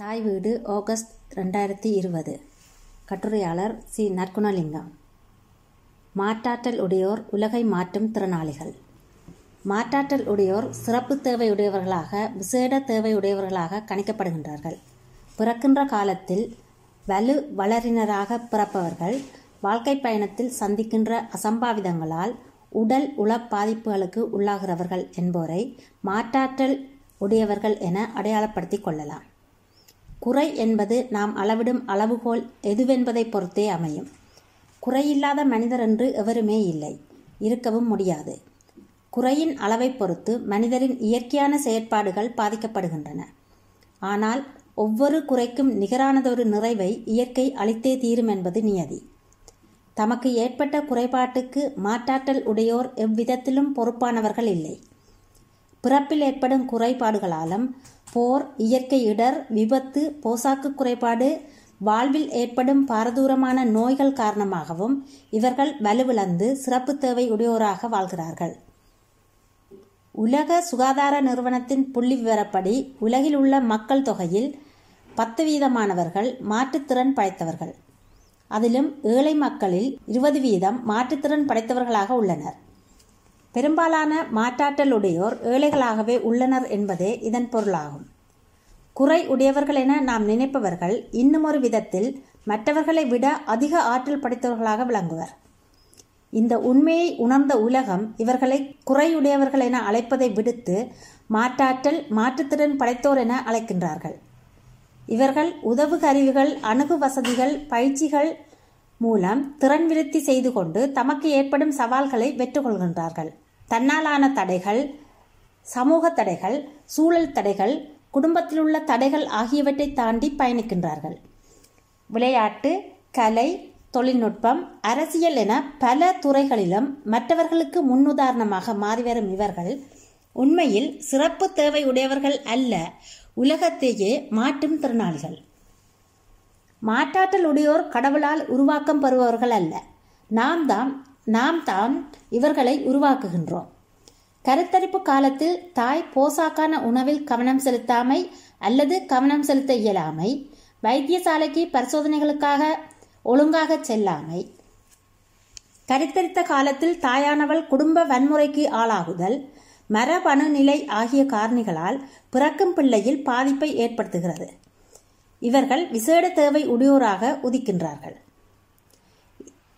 தாய் வீடு ஆகஸ்ட் ரெண்டாயிரத்தி இருபது. கட்டுரையாளர் சி. நற்குணலிங்கம். மாற்றாற்றல் உடையோர் உலகை மாற்றும் திறனாளிகள். மாற்றாற்றல் உடையோர் சிறப்பு தேவையுடையவர்களாக விசேட தேவையுடையவர்களாக கணிக்கப்படுகின்றார்கள். பிறக்கின்ற காலத்தில் வலு வளரினராக பிறப்பவர்கள் வாழ்க்கை பயணத்தில் சந்திக்கின்ற அசம்பாவிதங்களால் உடல் உள பாதிப்புகளுக்கு உள்ளாகிறவர்கள் என்போரை மாற்றாற்றல் உடையவர்கள் என அடையாளப்படுத்திக் கொள்ளலாம். குறை என்பது நாம் அளவிடும் அளவுகோல் எதுவென்பதை பொறுத்தே அமையும். குறையில்லாத மனிதர் என்று எவருமே இல்லை. இருக்கவும் முடியாது. குறையின் அளவை பொறுத்து மனிதரின் இயற்கையான செயற்பாடுகள் பாதிக்கப்படுகின்றன. ஆனால் ஒவ்வொரு குறைக்கும் நிகரானதொரு நிறைவை இயற்கை அளித்தே தீரும் என்பது நியதி. தமக்கு ஏற்பட்ட குறைபாட்டுக்கு மாற்றாற்றல் உடையோர் எவ்விதத்திலும் பொறுப்பானவர்கள் இல்லை. பிறப்பில் ஏற்படும் குறைபாடுகளாலும் போர் இயற்கை இடர் விபத்து போசாக்கு குறைபாடு வாழ்வில் ஏற்படும் பாரதூரமான நோய்கள் காரணமாகவும் இவர்கள் வலுவிழந்து சிறப்பு தேவை உடையோராக வாழ்கிறார்கள். உலக சுகாதார நிறுவனத்தின் புள்ளி விவரப்படி உலகில் உள்ள மக்கள் தொகையில் பத்து வீதமானவர்கள் மாற்றுத்திறன் படைத்தவர்கள். அதிலும் ஏழை மக்களில் இருபது வீதம் மாற்றுத்திறன் படைத்தவர்களாக உள்ளனர். பெரும்பாலான மாற்றாற்றலுடையோர் ஏழைகளாகவே உள்ளனர் என்பதே இதன் பொருளாகும். குறை உடையவர்கள் என நாம் நினைப்பவர்கள் இன்னுமொரு விதத்தில் மற்றவர்களை விட அதிக ஆற்றல் படைத்தவர்களாக விளங்குவர். இந்த உண்மையை உணர்ந்த உலகம் இவர்களை குறையுடையவர்கள் என அழைப்பதை விடுத்து மாற்றாற்றல் மாற்றுத்திறன் படைத்தோர் என அழைக்கின்றார்கள். இவர்கள் உதவு கருவிகள் அணுகு வசதிகள் பயிற்சிகள் மூலம் திறன் விருத்தி செய்து கொண்டு தமக்கு ஏற்படும் சவால்களை வெற்றுக்கொள்கின்றார்கள். தன்னாலான தடைகள் சமூக தடைகள் சூழல் தடைகள் குடும்பத்தில் உள்ள தடைகள் ஆகியவற்றை தாண்டி பயணிக்கின்றார்கள். விளையாட்டு கலை தொழில்நுட்பம் அரசியல் என பல துறைகளிலும் மற்றவர்களுக்கு முன்னுதாரணமாக மாறிவரும் இவர்கள் உண்மையில் சிறப்பு தேவை உடையவர்கள் அல்ல உலகத்தையே மாற்றும் திறனாளிகள். மாற்றாற்றல் உடையோர் கடவுளால் உருவாக்கம் பெறுபவர்கள் அல்ல. நாம் தான் நாம் தான் இவர்களை உருவாக்குகின்றோம். கருத்தரிப்பு காலத்தில் தாய் போசாக்கான உணவில் கவனம் செலுத்தாமை அல்லது கவனம் செலுத்த இயலாமை வைத்தியசாலைக்கு பரிசோதனைகளுக்காக ஒழுங்காக செல்லாமை. கருத்தரித்த காலத்தில் தாயானவள் குடும்ப வன்முறைக்கு ஆளாகுதல் மரபணு நிலை ஆகிய காரணிகளால் பிறக்கும் பிள்ளையில் பாதிப்பை ஏற்படுத்துகிறது. இவர்கள் விசேட தேவை உடையோராக உதிக்கின்றார்கள்.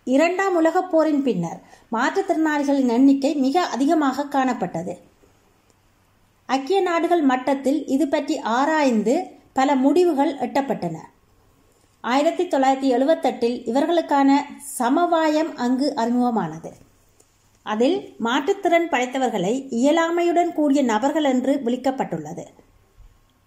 இரண்டாம் உலகப் போரின் பின்னர் மாற்றுத்திறனாளிகளின் எண்ணிக்கை மிக அதிகமாக காணப்பட்டது. ஐக்கிய நாடுகள் மட்டத்தில் இது பற்றி ஆராய்ந்து பல முடிவுகள் எட்டப்பட்டன. ஆயிரத்தி தொள்ளாயிரத்தி எழுபத்தெட்டில் இவர்களுக்கான சமவாயம் அங்கு அறிமுகமானது. அதில் மாற்றுத்திறன் படைத்தவர்களை இயலாமையுடன் கூடிய நபர்கள் என்று விளிக்கப்பட்டுள்ளது.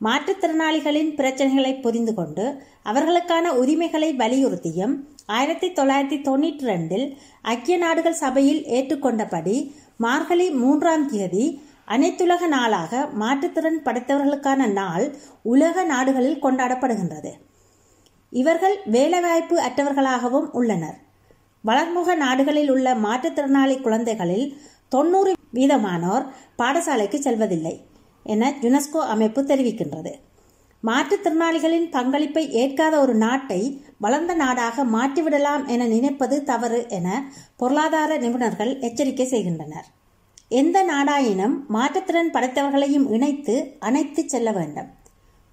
மாற்றுத்திறனாளிகளின் பிரச்சனைகளை புரிந்து கொண்டு அவர்களுக்கான உரிமைகளை வலியுறுத்தியும் ஆயிரத்தி தொள்ளாயிரத்தி தொண்ணூற்றி ரெண்டில் ஐக்கிய நாடுகள் சபையில் ஏற்றுக்கொண்டபடி மார்கழி மூன்றாம் தேதி அனைத்துலக நாளாக மாற்றுத்திறன் படைத்தவர்களுக்கான நாள் உலக நாடுகளில் கொண்டாடப்படுகின்றது. இவர்கள் வேலைவாய்ப்பு அற்றவர்களாகவும் உள்ளனர். வளர்முக நாடுகளில் உள்ள மாற்றுத்திறனாளி குழந்தைகளில் தொண்ணூறு வீதமானோர் பாடசாலைக்கு செல்வதில்லை. என யுனெஸ்கோ அமைப்பு தெரிவிக்கின்றது. மாற்றுத்திறனாளிகளின் பங்களிப்பை ஏற்காத ஒரு நாட்டை வளர்ந்த நாடாக மாற்றிவிடலாம் என நினைப்பது தவறு என பொருளாதார நிபுணர்கள் எச்சரிக்கை செய்கின்றனர். எந்த நாடாயினும் மாற்றுத்திறன் படைத்தவர்களையும் இணைத்து அணைத்து செல்ல வேண்டும்.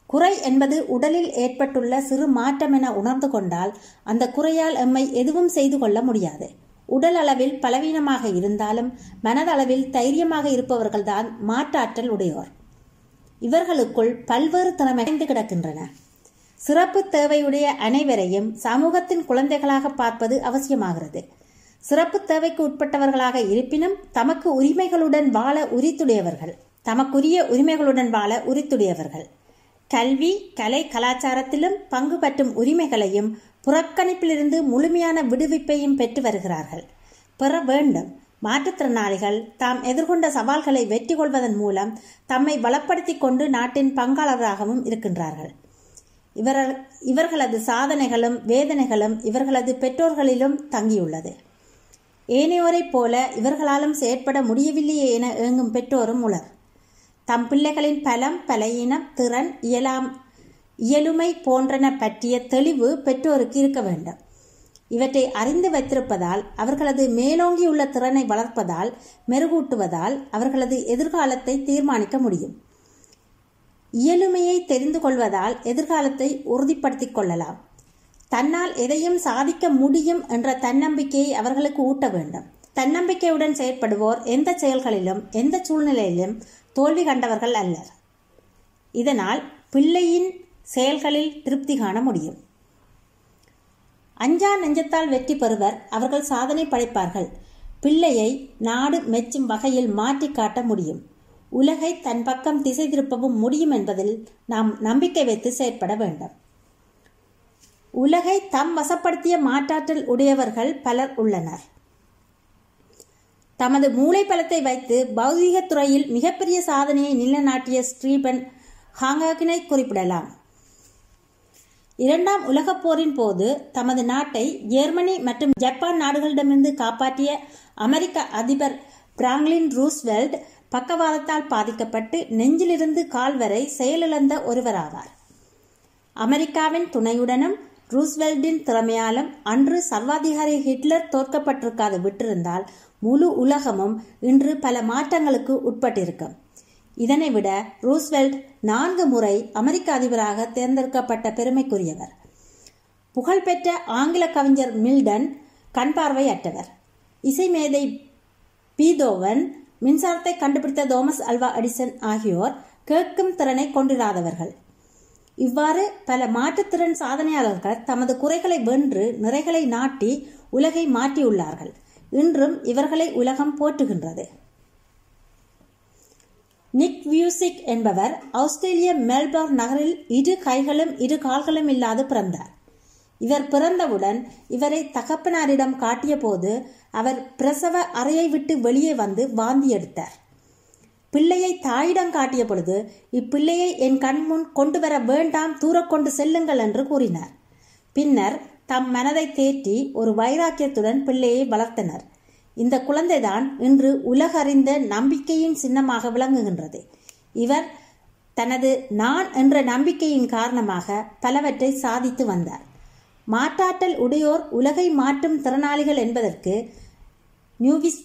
குறை என்பது உடலில் ஏற்பட்டுள்ள சிறு மாற்றம் என உணர்ந்து கொண்டால் அந்த குறையால் எம்மை எதுவும் செய்து கொள்ள முடியாது. உடல் அளவில் பலவீனமாக இருந்தாலும் மனதளவில் தைரியமாக இருப்பவர்கள்தான் மாற்றாற்றல் உடையோர். இவர்களுக்குள் பல்வேறு திறமைந்து கிடக்கின்றன. சிறப்பு தேவையுடைய அனைவரையும் சமூகத்தின் குழந்தைகளாக பார்ப்பது அவசியமாகிறது. சிறப்பு தேவைக்கு உட்பட்டவர்களாக இருப்பினும் தமக்கு உரிமைகளுடன் வாழ உரித்துடையவர்கள். தமக்குரிய உரிமைகளுடன் வாழ உரித்துடையவர்கள். கல்வி கலை கலாச்சாரத்திலும் பங்கு பற்றும் உரிமைகளையும் புறக்கணிப்பிலிருந்து முழுமையான விடுவிப்பையும் பெற்று வருகிறார்கள். பெற வேண்டும். மாற்றுத்திறனாளிகள் தாம் எதிர்கொண்ட சவால்களை வெற்றி கொள்வதன் மூலம் தம்மை வளப்படுத்தி கொண்டு நாட்டின் பங்காளராகவும் இருக்கின்றார்கள். இவர் இவர்களது சாதனைகளும் வேதனைகளும் இவர்களது பெற்றோர்களிலும் தங்கியுள்ளது. ஏனையோரைப் போல இவர்களாலும் செயற்பட முடியவில்லையே என ஏங்கும் பெற்றோரும் உளர். தம் பிள்ளைகளின் பலம் பலையினம் திறன் இயலாம் இயலுமை போன்றன பற்றிய தெளிவு பெற்றோருக்கு இருக்க வேண்டும். இவற்றை அறிந்து வைத்திருப்பதால் அவர்களது மேலோங்கியுள்ள திறனை வளர்ப்பதால் மெருகூட்டுவதால் அவர்களது எதிர்காலத்தை தீர்மானிக்க முடியும். இயலுமையை தெரிந்து கொள்வதால் எதிர்காலத்தை உறுதிப்படுத்திக் கொள்ளலாம். தன்னால் எதையும் சாதிக்க முடியும் என்ற தன்னம்பிக்கையை அவர்களுக்கு ஊட்ட வேண்டும். தன்னம்பிக்கையுடன் செயற்படுவோர் எந்த செயல்களிலும் எந்த சூழ்நிலையிலும் தோல்வி கண்டவர்கள் அல்லர். இதனால் பிள்ளையின் செயல்களில் திருப்தி காண முடியும். அஞ்சா நெஞ்சத்தால் வெற்றி பெறுவர். அவர்கள் சாதனை படைப்பார்கள். பிள்ளையை நாடு மெச்சும் வகையில் மாற்றி காட்ட முடியும். உலகை தன் பக்கம் திசை திருப்பவும் முடியும் என்பதில் நாம் நம்பிக்கை வைத்து செயற்பட வேண்டும். உலகை தம் வசப்படுத்திய மாற்றாற்றல் உடையவர்கள் பலர் உள்ளனர். தமது மூளை பலத்தை வைத்து பௌதீகத் துறையில் மிகப்பெரிய சாதனையை நிலைநாட்டிய ஸ்ரீபன் ஹாங்காகினை குறிப்பிடலாம். இரண்டாம் உலகப் போரின் போது தமது நாட்டை ஜெர்மனி மற்றும் ஜப்பான் நாடுகளிடமிருந்து காப்பாற்றிய அமெரிக்க அதிபர் பிராங்க்லின் ரூஸ்வெல்ட் பக்கவாதத்தால் பாதிக்கப்பட்டு நெஞ்சிலிருந்து கால் வரை செயலிழந்த ஒருவராவார். அமெரிக்காவின் துணையுடனும் ரூஸ்வெல்டின் திறமையாலும் அன்று சர்வாதிகாரி ஹிட்லர் தோற்கப்பட்டிருக்காது விட்டிருந்தால் முழு உலகமும் இன்று பல மாற்றங்களுக்கு உட்பட்டிருக்கும். இதனை விட ரூஸ்வெல்ட் நான்கு முறை அமெரிக்க அதிபராக தேர்ந்தெடுக்கப்பட்ட பெருமைக்குரியவர். புகழ்பெற்ற ஆங்கில கவிஞர் மில்டன் கண்பார்வையற்றவர் இசை மேதை பீதோவன் மின்சாரத்தை கண்டுபிடித்த தோமஸ் அல்வா அடிசன் ஆகியோர் கேட்கும் திறனை கொண்டிராதவர்கள். இவ்வாறு பல மாற்றுத்திறன் சாதனையாளர்கள் தமது குறைகளை வென்று நிறைகளை நாட்டி உலகை மாற்றியுள்ளார்கள். இன்றும் இவர்களை உலகம் போற்றுகின்றது. நிக் வியூசிக் என்பவர் ஆஸ்திரேலிய மெல்பர்ன் நகரில் இரு கைகளும் இரு கால்களும் இல்லாது பிறந்தார். இவர் பிறந்தவுடன் இவரை தகப்பனாரிடம் காட்டியபோது அவர் பிரசவ அறையை விட்டு வெளியே வந்து வாந்தி எடுத்தார். பிள்ளையை தாயிடம் காட்டிய பொழுது இப்பிள்ளையை என் கண்முன் கொண்டு வர வேண்டாம் தூரக்கொண்டு செல்லுங்கள் என்று கூறினார். பின்னர் தம் மனதை தேற்றி ஒரு வைராக்கியத்துடன் பிள்ளையை வளர்த்தனர். இந்த குழந்தைதான் இன்று உலகறிந்த நம்பிக்கையின் சின்னமாக விளங்குகின்றது. இவர் தனது நான் என்ற நம்பிக்கையின் காரணமாக பலவற்றை சாதித்து வந்தார். மாற்றாற்றல் உடையோர் உலகை மாற்றும் திறனாளிகள் என்பதற்கு நியூவிஸ்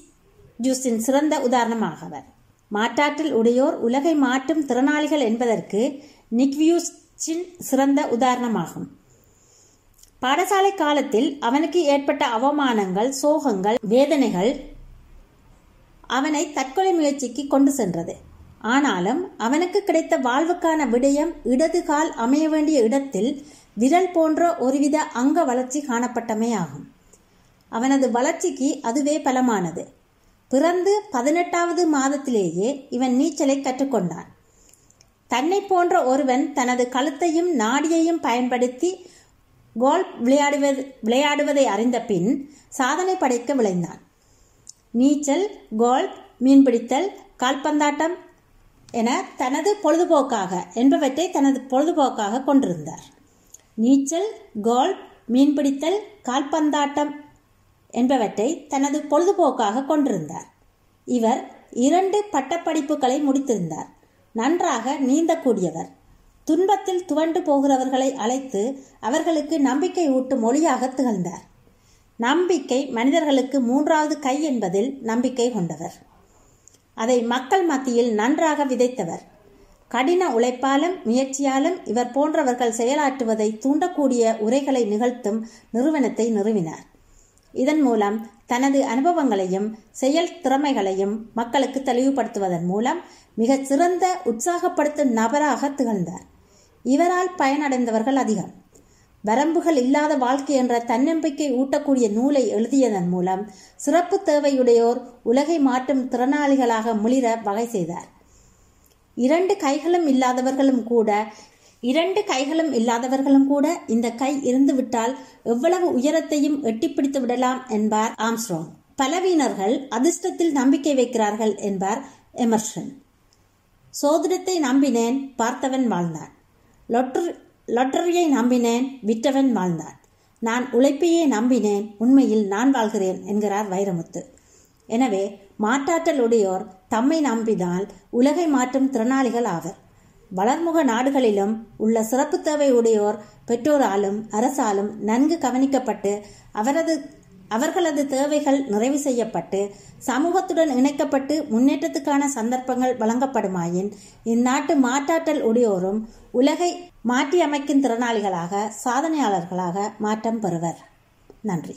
ஜூஸின் சிறந்த உதாரணமாகவர். மாற்றாற்றல் உடையோர் உலகை மாற்றும் திறனாளிகள் என்பதற்கு நிக்வியூஸின் சிறந்த உதாரணமாகும். பாடசாலை காலத்தில் அவனுக்கு ஏற்பட்ட அவமானங்கள் சோகங்கள் வேதனைகள் அவனை தற்கொலை முயற்சிக்கு கொண்டு சென்றது. ஆனாலும் அவனுக்கு கிடைத்த வாழ்வுக்கான விடயம் இடது கால் அமைய வேண்டிய இடத்தில் விரல் போன்ற ஒருவித அங்க வளர்ச்சி காணப்பட்டமே ஆகும். அவனது வளர்ச்சிக்கு அதுவே பலமானது. பிறந்து பதினெட்டாவது மாதத்திலேயே இவன் நீச்சலை கற்றுக்கொண்டான். தன்னை போன்ற ஒருவன் தனது கழுத்தையும் நாடியையும் பயன்படுத்தி கோல்ஃப் விளையாடுவது விளையாடுவதை அறிந்த பின் சாதனை படைக்க விளைந்தான் நீச்சல் கோல்ஃப் மீன்பிடித்தல் கால்பந்தாட்டம் என தனது பொழுதுபோக்காக என்பவற்றை தனது பொழுதுபோக்காக கொண்டிருந்தார். நீச்சல் கோல்ஃப் மீன்பிடித்தல் கால்பந்தாட்டம் என்பவற்றை தனது பொழுதுபோக்காக கொண்டிருந்தார். இவர் இரண்டு பட்டப்படிப்புகளை முடித்திருந்தார். நன்றாக நீந்தக்கூடியவர். துன்பத்தில் துவண்டு போகிறவர்களை அழைத்து அவர்களுக்கு நம்பிக்கை ஊட்டும் மொழியாக திகழ்ந்தார். நம்பிக்கை மனிதர்களுக்கு மூன்றாவது கை என்பதில் நம்பிக்கை கொண்டவர். அதை மக்கள் மத்தியில் நன்றாக விதைத்தவர். கடின உழைப்பாலும் முயற்சியாலும் இவர் போன்றவர்கள் செயலாற்றுவதை தூண்டக்கூடிய உரைகளை நிகழ்த்தும் நிறுவனத்தை நிறுவினார். இதன் மூலம் தனது அனுபவங்களையும் செயல் திறமைகளையும் மக்களுக்கு தெளிவுபடுத்துவதன் மூலம் மிகச் சிறந்த உற்சாகப்படுத்தும் நபராக திகழ்ந்தார். இவரால் பயனடைந்தவர்கள் அதிகம். வரம்புகள் இல்லாத வாழ்க்கை என்ற தன்னம்பிக்கை ஊட்டக்கூடிய நூலை எழுதியதன் மூலம் சிறப்பு தேவையுடையோர் உலகை மாற்றும் திறனாளிகளாக முளிர வகை செய்தார். இரண்டு கைகளும் இல்லாதவர்களும் கூட இரண்டு கைகளும் இல்லாதவர்களும் கூட இந்த கை இருந்துவிட்டால் எவ்வளவு உயரத்தையும் எட்டிப்பிடித்து விடலாம் என்பார் ஆம்ஸ்ட்ராங். பலவீனர்கள் அதிர்ஷ்டத்தில் நம்பிக்கை வைக்கிறார்கள் என்பார் எமர்ஷன் சோதிடத்தை நம்பினேன் பார்த்தவன் வாழ்ந்தான். லொட்டரி லொட்டரியை நம்பினேன் விற்றவன் வாழ்ந்தான். நான் உழைப்பையே நம்பினேன் உண்மையில் நான் வாழ்கிறேன் என்கிறார் வைரமுத்து. எனவே மாற்றாற்றல் உடையோர் தம்மை நம்பினால் உலகை மாற்றும் திறனாளிகள் ஆவர். வளர்முக நாடுகளிலும் உள்ள சிறப்பு தேவை உடையோர் பெற்றோராலும் அரசாலும் நன்கு கவனிக்கப்பட்டு அவரது அவர்களது தேவைகள் நிறைவு செய்யப்பட்டு சமூகத்துடன் இணைக்கப்பட்டு முன்னேற்றத்துக்கான சந்தர்ப்பங்கள் வழங்கப்படுமாயின் இந்நாட்டு மாற்றாற்றல் உடையோரும் உலகை மாற்றியமைக்கும் திறனாளிகளாக சாதனையாளர்களாக மாற்றம் பெறுவர். நன்றி.